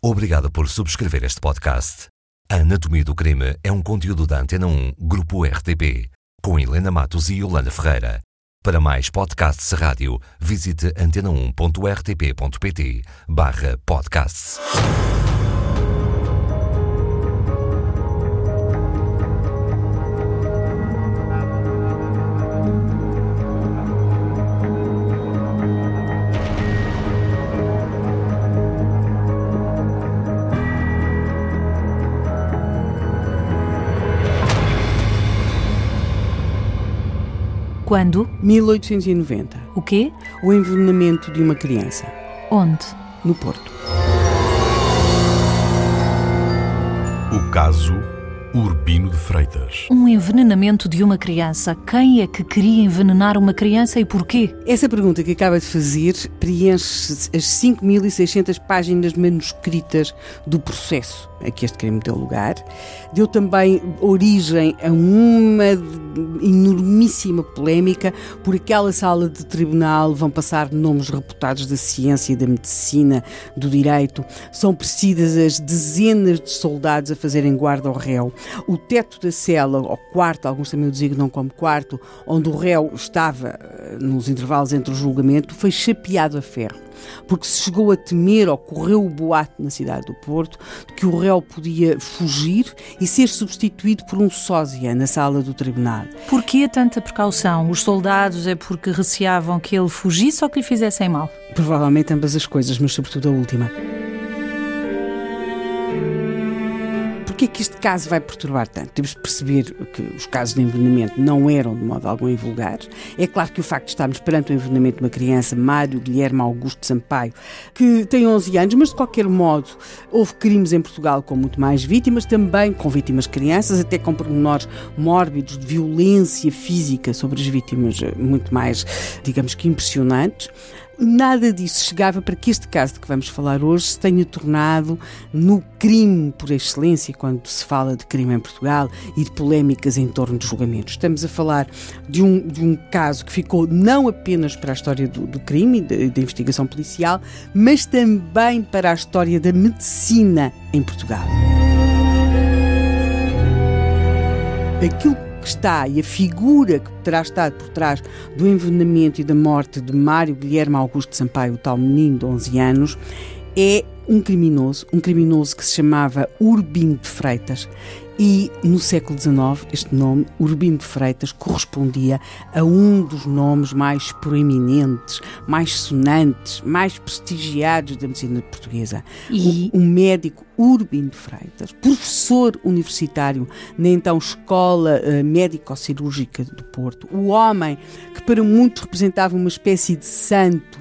Obrigado por subscrever este podcast. A Anatomia do Crime é um conteúdo da Antena 1, Grupo RTP, com Helena Matos e Yolanda Ferreira. Para mais podcasts rádio, visite antena1.rtp.pt barra podcasts. Quando? 1890. O quê? O envenenamento de uma criança. Onde? No Porto. O caso Urbino de Freitas. Um envenenamento de uma criança. Quem é que queria envenenar uma criança e porquê? Essa pergunta que acaba de fazer preenche as 5.600 páginas manuscritas do processo a que este crime deu lugar. Deu também origem a uma enormíssima polémica. Por aquela sala de tribunal vão passar nomes reputados da ciência, da medicina, do direito. São precisas dezenas de soldados a fazerem guarda ao réu. O teto da cela, ou quarto, alguns também o designam como quarto, onde o réu estava eh, nos intervalos entre o julgamento, foi chapeado a ferro porque se chegou a temer, ou correu o boato na cidade do Porto, de que o réu podia fugir e ser substituído por um sósia na sala do tribunal. Porquê tanta precaução? Os soldados é porque receavam que ele fugisse ou que lhe fizessem mal? Provavelmente ambas as coisas, mas sobretudo a última. Que este caso vai perturbar tanto? Temos de perceber que os casos de envenenamento não eram de modo algum invulgares. É claro que o facto de estarmos perante o envenenamento de uma criança, Mário Guilherme Augusto Sampaio, que tem 11 anos, mas de qualquer modo houve crimes em Portugal com muito mais vítimas, também com vítimas crianças, até com pormenores mórbidos de violência física sobre as vítimas eh, muito mais, digamos que impressionantes nada disso chegava para que este caso de que vamos falar hoje se tenha tornado no crime por excelência, quando se fala de crime em Portugal e de polémicas em torno de julgamentos. Estamos a falar de um, de um caso que ficou não apenas para a história do, do crime e da investigação policial, mas também para a história da medicina em Portugal. Aquilo que está e a figura que terá estado por trás do envenenamento e da morte de Mário Guilherme Augusto Sampaio, o tal menino de 11 anos, é um criminoso, um criminoso que se chamava Urbino de Freitas e no século XIX, este nome, Urbino de Freitas, correspondia a um dos nomes mais proeminentes, mais sonantes, mais prestigiados da medicina portuguesa. E... Um, um médico Urbino de Freitas, professor universitário na então Escola uh, Médico-Cirúrgica do Porto, o homem que para muitos representava uma espécie de santo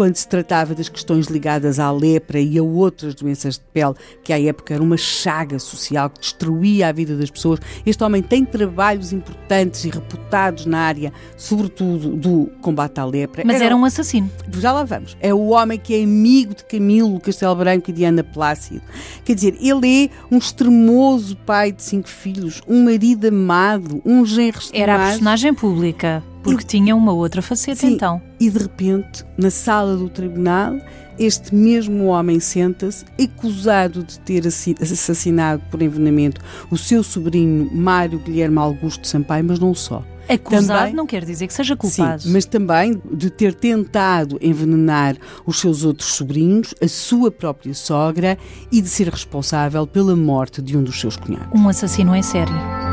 quando se tratava das questões ligadas à lepra e a outras doenças de pele, que à época era uma chaga social que destruía a vida das pessoas. Este homem tem trabalhos importantes e reputados na área, sobretudo do combate à lepra. Mas era, era um assassino. Já lá vamos. É o homem que é amigo de Camilo Castelo Branco e de Ana Plácido. Quer dizer, ele é um extremoso pai de cinco filhos, um marido amado, um genro Era a personagem pública. Porque e, tinha uma outra faceta sim, então. E de repente, na sala do tribunal, este mesmo homem senta-se, acusado de ter assassinado por envenenamento o seu sobrinho Mário Guilherme Augusto Sampaio, mas não só. Acusado também, não quer dizer que seja culpado. Sim, mas também de ter tentado envenenar os seus outros sobrinhos, a sua própria sogra e de ser responsável pela morte de um dos seus cunhados. Um assassino em série.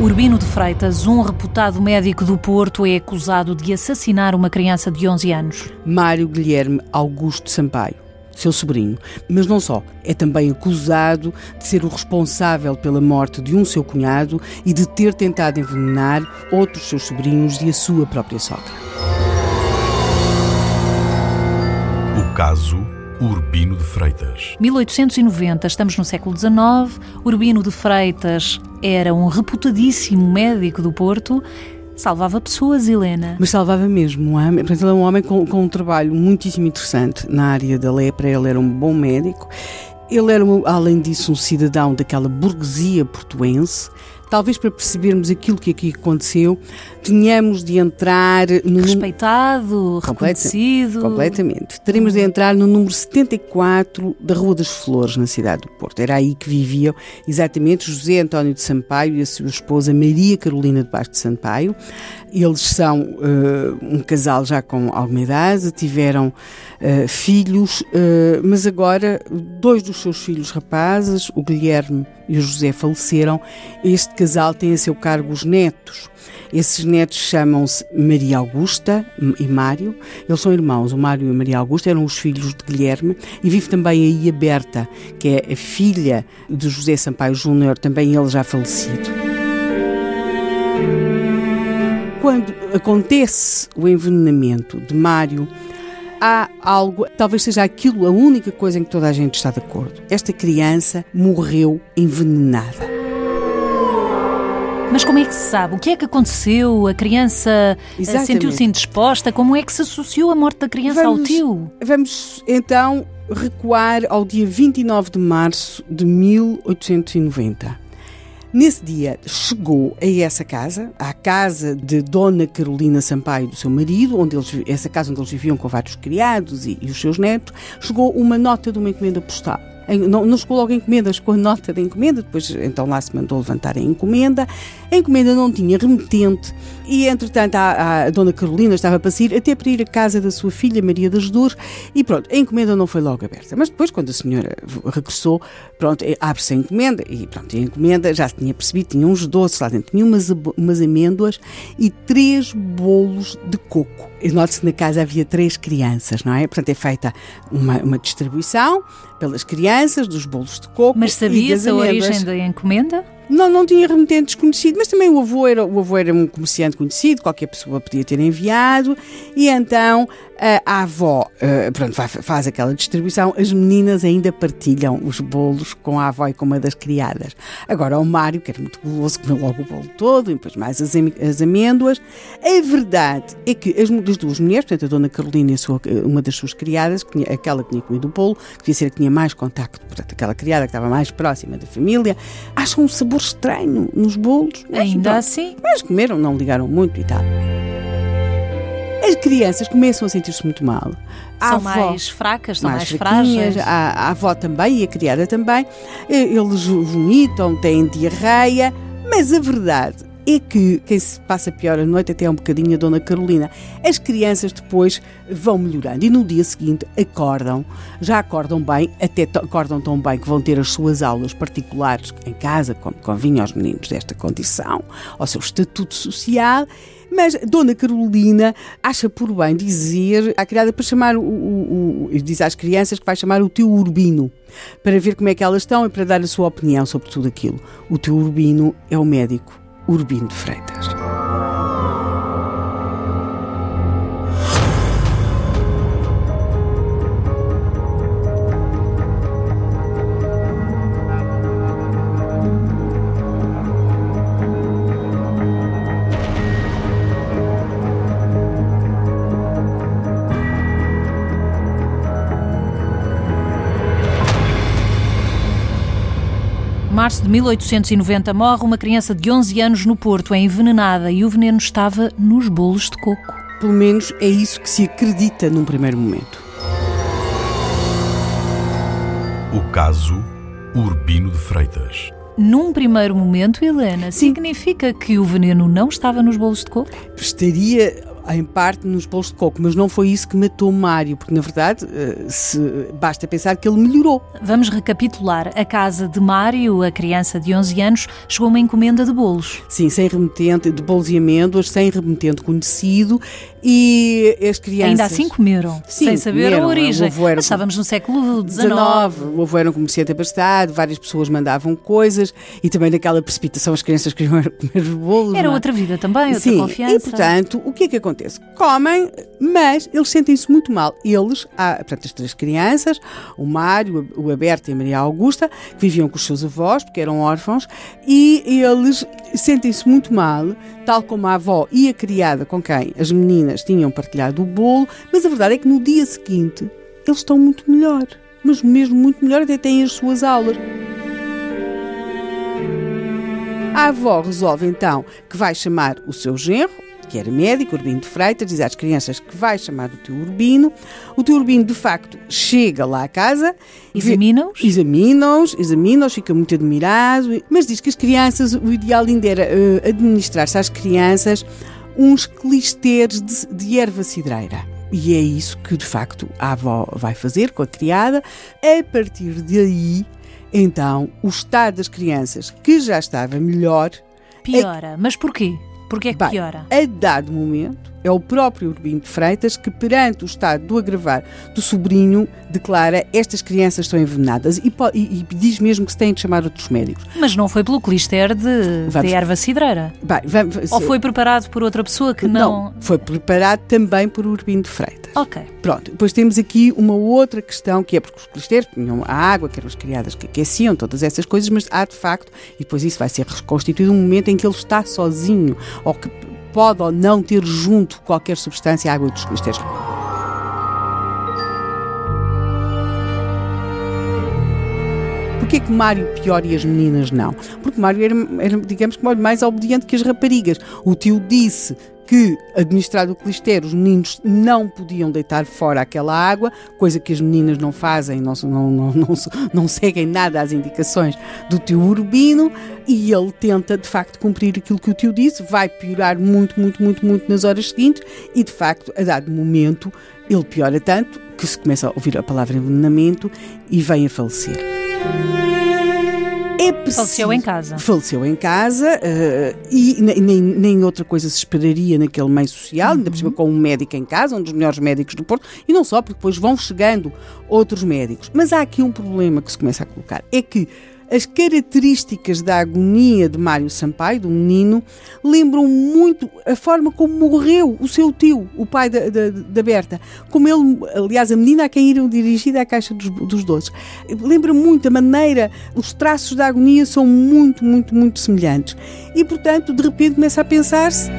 Urbino de Freitas, um reputado médico do Porto, é acusado de assassinar uma criança de 11 anos. Mário Guilherme Augusto Sampaio seu sobrinho. Mas não só, é também acusado de ser o responsável pela morte de um seu cunhado e de ter tentado envenenar outros seus sobrinhos e a sua própria sogra. O caso Urbino de Freitas. 1890, estamos no século XIX. Urbino de Freitas era um reputadíssimo médico do Porto. Salvava pessoas, Helena. Mas salvava mesmo. Um homem, portanto, ele é um homem com, com um trabalho muitíssimo interessante na área da lepra. Ele era um bom médico. Ele era, além disso, um cidadão daquela burguesia portuense talvez para percebermos aquilo que aqui aconteceu, tenhamos de entrar no respeitado, reconhecido. Completamente. Teremos de entrar no número 74 da Rua das Flores, na cidade do Porto. Era aí que viviam exatamente José António de Sampaio e a sua esposa Maria Carolina de Bastos de Sampaio. Eles são uh, um casal já com alguma idade, tiveram uh, filhos, uh, mas agora dois dos seus filhos rapazes, o Guilherme e o José, faleceram. Este casal tem a seu cargo os netos. Esses netos chamam-se Maria Augusta e Mário. Eles são irmãos, o Mário e a Maria Augusta eram os filhos de Guilherme e vive também aí a Berta, que é a filha de José Sampaio Júnior, também ele já falecido. Quando acontece o envenenamento de Mário, há algo, talvez seja aquilo a única coisa em que toda a gente está de acordo. Esta criança morreu envenenada. Mas como é que se sabe? O que é que aconteceu? A criança eh, sentiu-se indisposta? Como é que se associou a morte da criança vamos, ao tio? Vamos então recuar ao dia 29 de março de 1890. Nesse dia chegou a essa casa, à casa de Dona Carolina Sampaio, do seu marido, onde eles, essa casa onde eles viviam com vários criados e, e os seus netos, chegou uma nota de uma encomenda postal. Não, não chegou logo a encomenda, chegou a nota da encomenda, depois então lá se mandou levantar a encomenda. A encomenda não tinha remetente e, entretanto, a, a dona Carolina estava para sair até para ir à casa da sua filha Maria das Dores e pronto, a encomenda não foi logo aberta. Mas depois, quando a senhora regressou, pronto, eh, abre-se a encomenda e pronto, a encomenda já se tinha percebido, tinha uns doces lá dentro, tinha umas, umas amêndoas e três bolos de coco. Note-se que na casa havia três crianças, não é? Portanto, é feita uma, uma distribuição pelas crianças dos bolos de coco. Mas sabia-se a origem da encomenda? Não, não tinha remetente desconhecido, mas também o avô, era, o avô era um comerciante conhecido, qualquer pessoa podia ter enviado, e então a avó uh, pronto, faz aquela distribuição, as meninas ainda partilham os bolos com a avó e com uma das criadas. Agora o Mário, que era muito guloso, comeu logo o bolo todo, e depois mais as, as amêndoas. A verdade é que as, as, duas mulheres, portanto a Dona Carolina e sua, uma das suas criadas, que, aquela que tinha comido o bolo, que devia ser a que tinha mais contacto, portanto aquela criada que estava mais próxima da família, acham um sabor estranho nos bolos. Ainda assim? Mas comeram, não ligaram muito e tal. As crianças começam a sentir-se muito mal. são avó, mais fracas, são mais, mais frágeis. A, a avó também e a criada também. Eles vomitam, têm diarreia, mas a verdade é que quem se passa pior a noite até é um bocadinho a Dona Carolina. As crianças depois vão melhorando e no dia seguinte acordam, já acordam bem, até acordam tão bem que vão ter as suas aulas particulares em casa, como convinha aos meninos desta condição, ao seu estatuto social mas Dona Carolina acha por bem dizer à criada para chamar o, o, o diz às crianças que vai chamar o teu Urbino para ver como é que elas estão e para dar a sua opinião sobre tudo aquilo. O teu Urbino é o médico Urbino Freitas. Março de 1890 morre uma criança de 11 anos no Porto, é envenenada e o veneno estava nos bolos de coco. Pelo menos é isso que se acredita num primeiro momento. O caso Urbino de Freitas. Num primeiro momento, Helena, Sim. significa que o veneno não estava nos bolos de coco? Estaria em parte nos bolos de coco, mas não foi isso que matou Mário, porque na verdade eh, se, basta pensar que ele melhorou. Vamos recapitular. A casa de Mário, a criança de 11 anos, chegou uma encomenda de bolos. Sim, sem remetente, de bolos e amêndoas, sem remetente conhecido e as crianças... Ainda assim comeram, Sim, sem saber comeram. a origem. Era... Estávamos no século XIX. O avô era um comerciante abastado, várias pessoas mandavam coisas e também naquela precipitação as crianças queriam comer os bolos. Era é? outra vida também, outra Sim, confiança. E portanto, o que é que aconteceu? Acontece? Comem, mas eles sentem-se muito mal. Eles, portanto, as três crianças, o Mário, o Aberto e a Maria Augusta, que viviam com os seus avós, porque eram órfãos, e eles sentem-se muito mal, tal como a avó e a criada com quem as meninas tinham partilhado o bolo, mas a verdade é que no dia seguinte eles estão muito melhor. Mas mesmo muito melhor, até têm as suas aulas. A avó resolve então que vai chamar o seu genro, que era médico, Urbino de Freitas, diz às crianças que vai chamar o tio Urbino. O tio Urbino, de facto, chega lá à casa. Examina-os? Examina-os, examina-os, fica muito admirado, mas diz que as crianças, o ideal ainda era uh, administrar-se às crianças uns clisteres de, de erva cidreira. E é isso que, de facto, a avó vai fazer com a criada. A partir daí, então, o estado das crianças, que já estava melhor. Piora. É... Mas porquê? Porquê é que Bem, piora? A dado momento, é o próprio Urbino de Freitas que, perante o estado do agravar do sobrinho, declara estas crianças estão envenenadas e, e, e diz mesmo que se têm de chamar outros médicos. Mas não foi pelo clister de, vamos, de erva cidreira? Bem, vamos, Ou foi preparado por outra pessoa que não... Não, foi preparado também por Urbino de Freitas. Ok. Pronto, depois temos aqui uma outra questão que é porque os clisteres tinham a água, que eram as criadas que aqueciam, todas essas coisas, mas há de facto, e depois isso vai ser reconstituído um momento em que ele está sozinho, ou que pode ou não ter junto qualquer substância à água dos clisteres. Porquê que Mário pior e as meninas não? Porque Mário era, era digamos que, mais obediente que as raparigas. O tio disse que, administrado o clister, os meninos não podiam deitar fora aquela água, coisa que as meninas não fazem, não, não, não, não, seguem nada às indicações do tio Urbino, e ele tenta, de facto, cumprir aquilo que o tio disse, vai piorar muito, muito, muito, muito nas horas seguintes, e, de facto, a dado momento, ele piora tanto que se começa a ouvir a palavra envenenamento e vem a falecer. É preciso... Faleceu em casa. Faleceu em casa uh, e nem, nem outra coisa se esperaria naquele meio social, uhum. ainda por cima uhum. com um médico em casa, um dos melhores médicos do Porto, e não só, porque depois vão chegando outros médicos. Mas há aqui um problema que se começa a colocar: é que as características da agonia de Mário Sampaio, do menino, lembram muito a forma como morreu o seu tio, o pai da, da, da Berta. Como ele, aliás, a menina a quem iram dirigir à caixa dos, dos doces. Lembra muito a maneira, os traços da agonia são muito, muito, muito semelhantes. E, portanto, de repente começa a pensar-se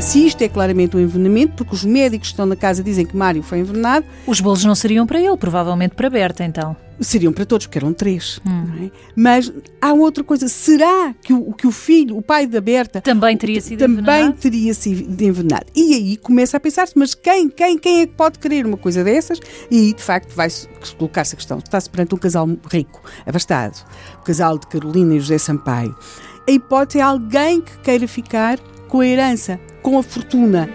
se isto é claramente um envenenamento, porque os médicos que estão na casa dizem que Mário foi envenenado. Os bolos não seriam para ele, provavelmente para Berta, então. Seriam para todos, porque eram três. Hum. É? Mas há outra coisa. Será que o, que o filho, o pai da Berta. Também teria sido também envenenado? teria sido envenenado. E aí começa a pensar-se, mas quem, quem, quem é que pode querer uma coisa dessas? E aí, de facto, vai colocar-se a questão. Está-se perante um casal rico, abastado. O casal de Carolina e José Sampaio. A hipótese é alguém que queira ficar com a herança, com a fortuna.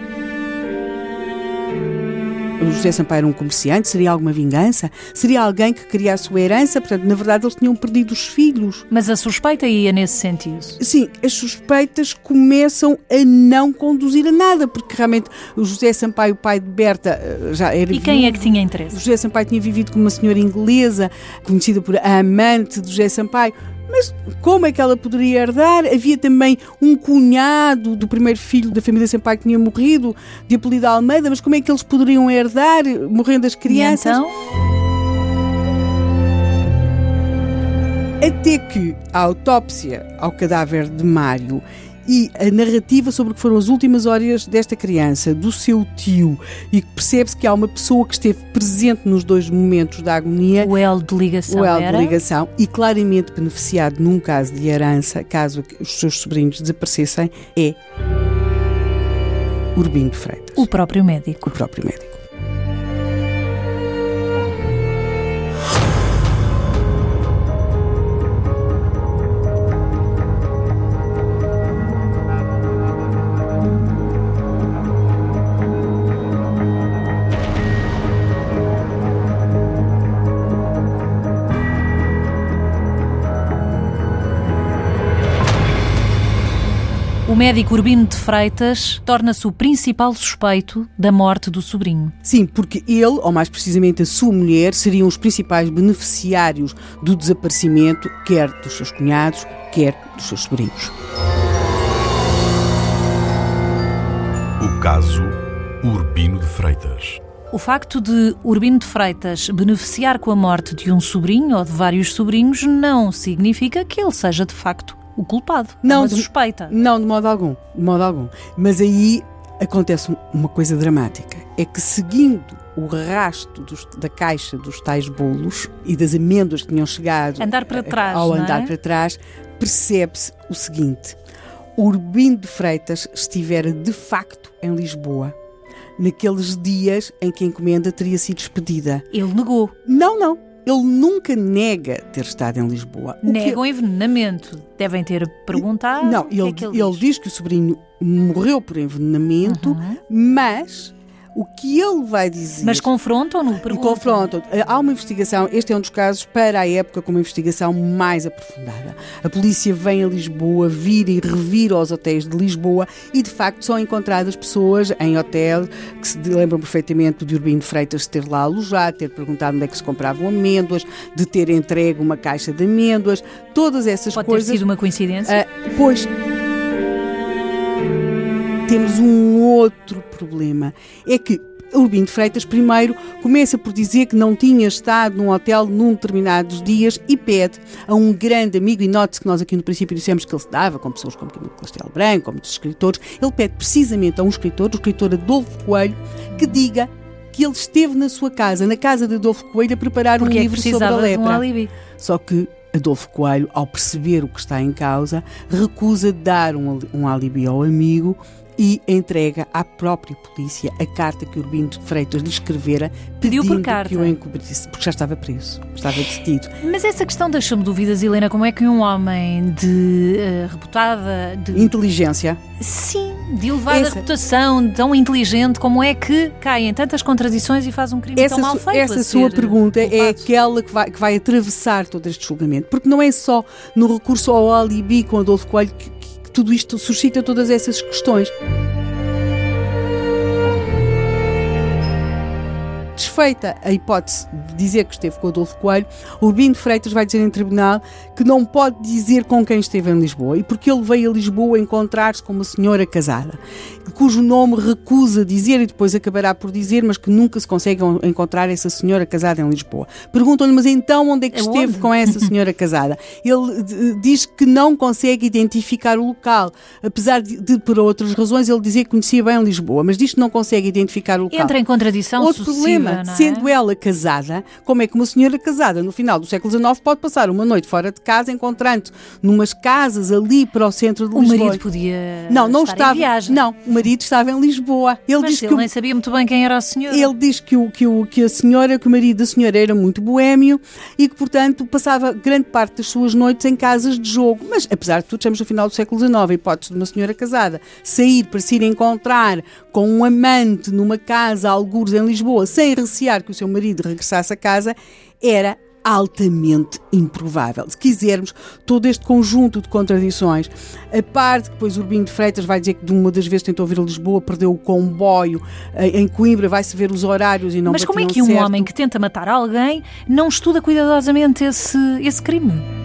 O José Sampaio era um comerciante, seria alguma vingança? Seria alguém que queria a sua herança? Portanto, na verdade, eles tinham perdido os filhos. Mas a suspeita ia nesse sentido? Sim, as suspeitas começam a não conduzir a nada, porque realmente o José Sampaio, o pai de Berta, eh, já era. E quem é que tinha interesse? O José Sampaio tinha vivido com uma senhora inglesa, conhecida por a amante de José Sampaio. Mas como é que ela poderia herdar? Havia também um cunhado do primeiro filho da família Sampaio que tinha morrido, de apelido Almeida, mas como é que eles poderiam herdar, morrendo as crianças? E então? Até que a autópsia ao cadáver de Mário e a narrativa sobre o que foram as últimas horas desta criança, do seu tio, e percebe-se que há uma pessoa que esteve presente nos dois momentos da agonia. O elo de ligação. O elo era? de ligação, e claramente beneficiado num caso de herança, caso os seus sobrinhos desaparecessem, é Urbino Freitas. O próprio médico. O próprio médico. Médico Urbino de Freitas torna-se o principal suspeito da morte do sobrinho. Sim, porque ele, ou mais precisamente a sua mulher, seriam os principais beneficiários do desaparecimento, quer dos seus cunhados, quer dos seus sobrinhos. O caso Urbino de Freitas. O facto de Urbino de Freitas beneficiar com a morte de um sobrinho ou de vários sobrinhos não significa que ele seja de facto o culpado. Não, é uma de- suspeita. Não, de modo algum, de modo algum. Mas aí acontece uma coisa dramática. É que seguindo o rasto dos- da caixa dos tais bolos e das amêndoas que tinham chegado Andar para eh, trás, ao não andar é? para trás, percebe-se o seguinte. Urbino de Freitas estivera de facto em Lisboa naqueles dias em que a encomenda teria sido expedida. Ele negou. Não, não. Ele nunca nega ter estado em Lisboa. O que- Nega o envenenamento. Devem ter perguntado. Não, o que ele, é que ele, ele diz. diz que o sobrinho morreu por envenenamento, Uhum. mas o que ele vai dizer. Mas confrontam-no? confrontam. Há uma investigação, este é um dos casos para a época com uma investigação mais aprofundada. A polícia vem a Lisboa, vira e revira aos hotéis de Lisboa e de facto são encontradas pessoas em hotel que se lembram perfeitamente de Urbino Freitas ter lá alojado, ter perguntado onde é que se compravam amêndoas, de ter entregue uma caixa de amêndoas, todas essas Pode coisas. ter sido uma coincidência. Ah, pois. Temos um outro problema. É que Urbino de Freitas, primeiro, começa por dizer que não tinha estado num hotel num determinados dias e pede a um grande amigo, e note-se que nós aqui no princípio dissemos que ele se dava com pessoas como Camilo Castelo Branco, como muitos escritores, ele pede precisamente a um escritor, o escritor Adolfo Coelho, que diga que ele esteve na sua casa, na casa de Adolfo Coelho, a preparar Porque um é que livro sobre a um lepra. alibi. Só que Adolfo Coelho, ao perceber o que está em causa, recusa dar um, um alibi ao amigo e entrega à própria polícia a carta que Urbino de Freitas lhe escrevera Pediu por pedindo carta. que o encobrisse, porque já estava preso, estava detido. Mas essa questão deixa-me dúvidas, Helena. Como é que um homem de eh, reputada. De, Inteligência. sim, de elevada Essa- reputação, tão inteligente, como é que cai em tantas contradições e faz um crime Essa, tão mal feito? essa sua pergunta é culpado? aquela que vai, que vai atravessar todo este julgamento, porque não é só no recurso ao alibi com Adolfo Coelho que tudo isto suscita todas essas questões. Desfeita a hipótese de dizer que esteve com Adolfo Coelho, Urbino Freitas vai dizer em tribunal que não pode dizer com quem esteve em Lisboa e porque ele veio a Lisboa encontrar-se com uma senhora casada, cujo nome recusa dizer e depois acabará por dizer, mas que nunca se consegue encontrar essa senhora casada em Lisboa. Perguntam-lhe, mas então onde é que Aonde? esteve com essa senhora casada? Ele eh, diz que não consegue identificar o local, apesar de, de, por outras razões, ele dizer que conhecia bem Lisboa, mas diz que não consegue identificar o local. Entra em contradição Outro sucessiva, problema, não é? sendo ela casada, como é que uma senhora casada no final do século XIX pode passar uma noite fora de casa, encontrando numas casas ali para o centro de O Lisboa? marido podia não, não estar estava. em viagem. Não, o marido estava em Lisboa. Ele Mas diz ele que o- nem sabia muito bem quem era o senhor. ele diz que, o, que, o, que a senhora, que o marido da senhora era muito boémio e que, portanto, passava grande parte das suas noites em casas de jogo. Mas, apesar de tudo, estamos no final do século XIX, a hipótese de uma senhora casada sair para se ir encontrar com um amante numa casa, algures em Lisboa, sem recear que o seu marido regressasse a casa, era altamente improvável. Se quisermos, todo este conjunto de contradições, a parte que depois Urbino de Freitas vai dizer que de uma das vezes tentou vir a Lisboa, perdeu o comboio, eh, em Coimbra vai-se ver os horários e não Mas como é que um certo. homem que tenta matar alguém não estuda cuidadosamente esse, esse crime?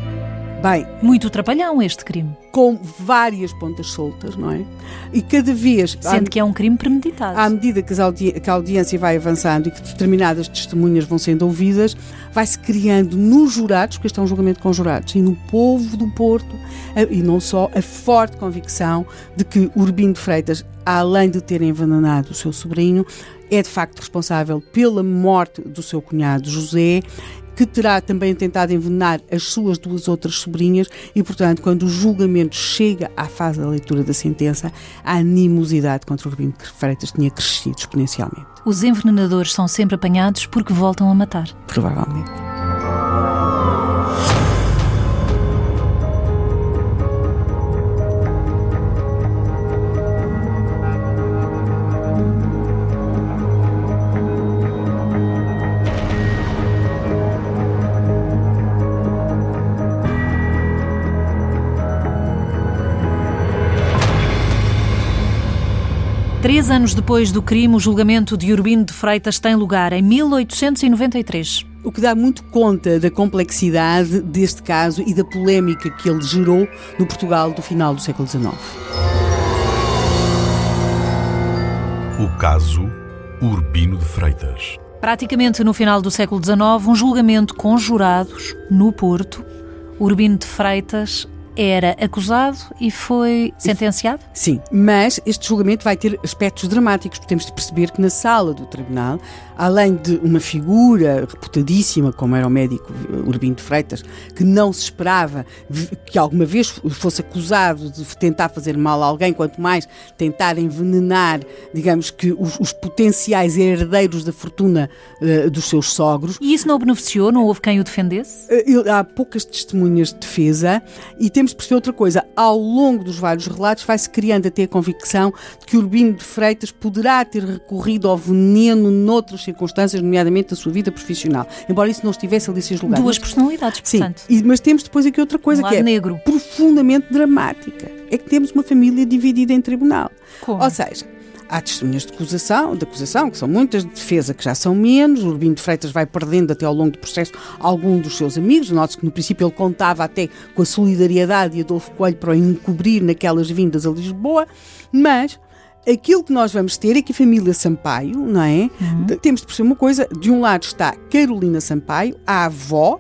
Bem, Muito trapalhão este crime. com várias pontas soltas, não é? E cada vez... Sendo que é um crime premeditado. à medida que, audi- que a audiência vai avançando e que determinadas testemunhas vão sendo ouvidas, vai-se criando nos jurados, porque este é um julgamento com jurados, e no povo do Porto, a- e não só, a forte convicção de que Urbino de Freitas, além de ter envenenado o seu sobrinho, é de facto responsável pela morte do seu cunhado José, que terá também tentado envenenar as suas duas outras sobrinhas e, portanto, quando o julgamento chega à fase da leitura da sentença, a animosidade contra o de Freitas tinha crescido exponencialmente, Os envenenadores são sempre apanhados porque voltam a matar. provavelmente. Três anos depois do crime, o julgamento de Urbino de Freitas tem lugar em 1893. O que dá muito conta da complexidade deste caso e da polémica que ele gerou no Portugal do final do século XIX. O caso Urbino de Freitas. Praticamente no final do século XIX, um julgamento com jurados no Porto. Urbino de Freitas era acusado e foi sentenciado? Sim, mas este julgamento vai ter aspectos dramáticos. Temos de perceber que na sala do tribunal, além de uma figura reputadíssima, como era o médico Urbino de Freitas, que não se esperava que alguma vez fosse acusado de tentar fazer mal a alguém, quanto mais tentar envenenar, digamos que, os, os potenciais herdeiros da fortuna uh, dos seus sogros. E isso não o beneficiou? Não houve quem o defendesse? Uh, há poucas testemunhas de defesa e temos de perceber outra coisa. Ao longo dos vários relatos, vai-se criando até a convicção de que Urbino de Freitas poderá ter recorrido ao veneno noutras circunstâncias, nomeadamente da sua vida profissional. Embora isso não estivesse ali seja julgado. Duas personalidades, portanto. Sim, mas temos depois aqui outra coisa um que é negro. profundamente dramática. É que temos uma família dividida em tribunal. Como? Ou seja, Há testemunhas de acusação, de acusação, que são muitas, de defesa que já são menos. O Urbino de Freitas vai perdendo até ao longo do processo algum dos seus amigos. Note-se que no princípio ele contava até com a solidariedade de Adolfo Coelho para o encobrir naquelas vindas a Lisboa, mas aquilo que nós vamos ter é que a família Sampaio, não é? Uhum. Temos de perceber uma coisa: de um lado está Carolina Sampaio, a avó,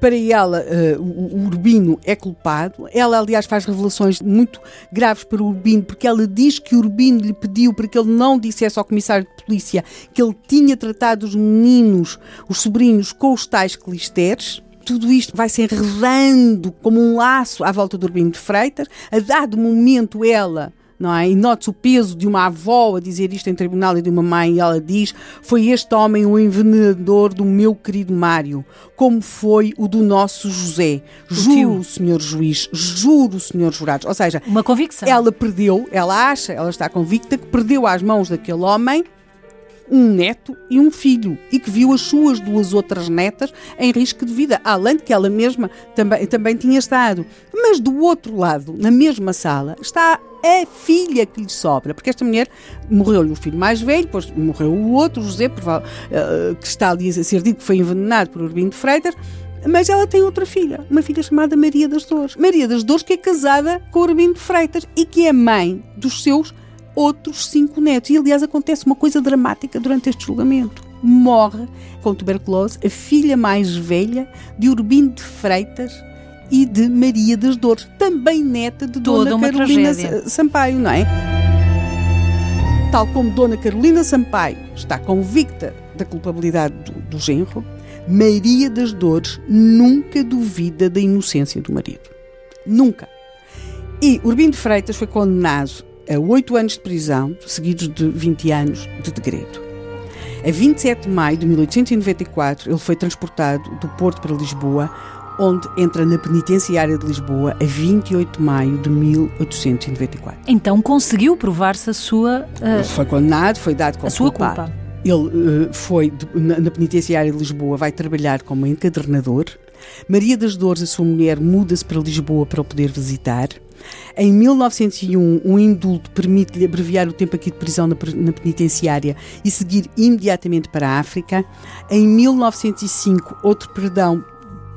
para ela, uh, o Urbino é culpado. Ela, aliás, faz revelações muito graves para o Urbino, porque ela diz que o Urbino lhe pediu para que ele não dissesse ao comissário de polícia que ele tinha tratado os meninos, os sobrinhos, com os tais clisteres tudo isto vai se enredando como um laço à volta do Urbino de Freitas. A dado momento, ela não é? E note o peso de uma avó a dizer isto em tribunal e de uma mãe, e ela diz: Foi este homem o envenenador do meu querido Mário, como foi o do nosso José. Juro, senhor juiz, juro, senhor jurados. Ou seja, uma convicção. Ela perdeu, ela acha, ela está convicta que perdeu às mãos daquele homem um neto e um filho e que viu as suas duas outras netas em risco de vida, além de que ela mesma também, também tinha estado. Mas do outro lado, na mesma sala, está a filha que lhe sobra, porque esta mulher morreu-lhe o filho mais velho, depois morreu o outro, José, eh, que está ali a ser dito que foi envenenado por Urbino de Freitas, mas ela tem outra filha, uma filha chamada Maria das Dores. Maria das Dores que é casada com Urbino de Freitas e que é mãe dos seus outros cinco netos. E, aliás, acontece uma coisa dramática durante este julgamento. Morre com tuberculose a filha mais velha de Urbino de Freitas e de Maria das Dores, também neta de Toda Dona Carolina tragédia. Sampaio, não é? Tal como Dona Carolina Sampaio está convicta da culpabilidade do, do genro, Maria das Dores nunca duvida da inocência do marido. Nunca. E Urbino de Freitas foi condenado a oito anos de prisão, seguidos de 20 anos de degredo. A 27 de maio de 1894, ele foi transportado do Porto para Lisboa, onde entra na penitenciária de Lisboa a 28 de maio de 1894. Então conseguiu provar-se a sua. Uh, foi condenado, foi dado como a sua culpa. Ele uh, foi de, na, na penitenciária de Lisboa, vai trabalhar como encadernador. Maria das Dores, a sua mulher, muda-se para Lisboa para o poder visitar. Em 1901, um indulto permite-lhe abreviar o tempo aqui de prisão na, na penitenciária e seguir imediatamente para a África. Em 1905, outro perdão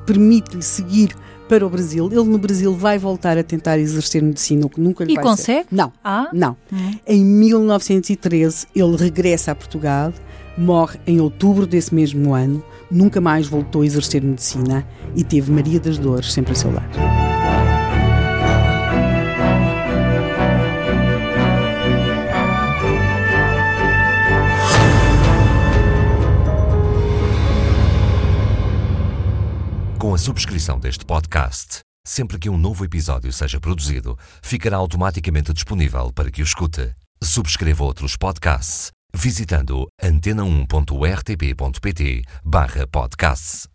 permite-lhe seguir para o Brasil. Ele no Brasil vai voltar a tentar exercer medicina, o que nunca lhe e vai consegue? Ser. Não, ah? não. Hum. Em 1913 ele regressa a Portugal, morre em outubro desse mesmo ano, nunca mais voltou a exercer medicina e teve Maria das Dores sempre a seu lado. Subscrição deste podcast, sempre que um novo episódio seja produzido, ficará automaticamente disponível para que o escute. Subscreva outros podcasts visitando antena1.rtp.pt/podcasts.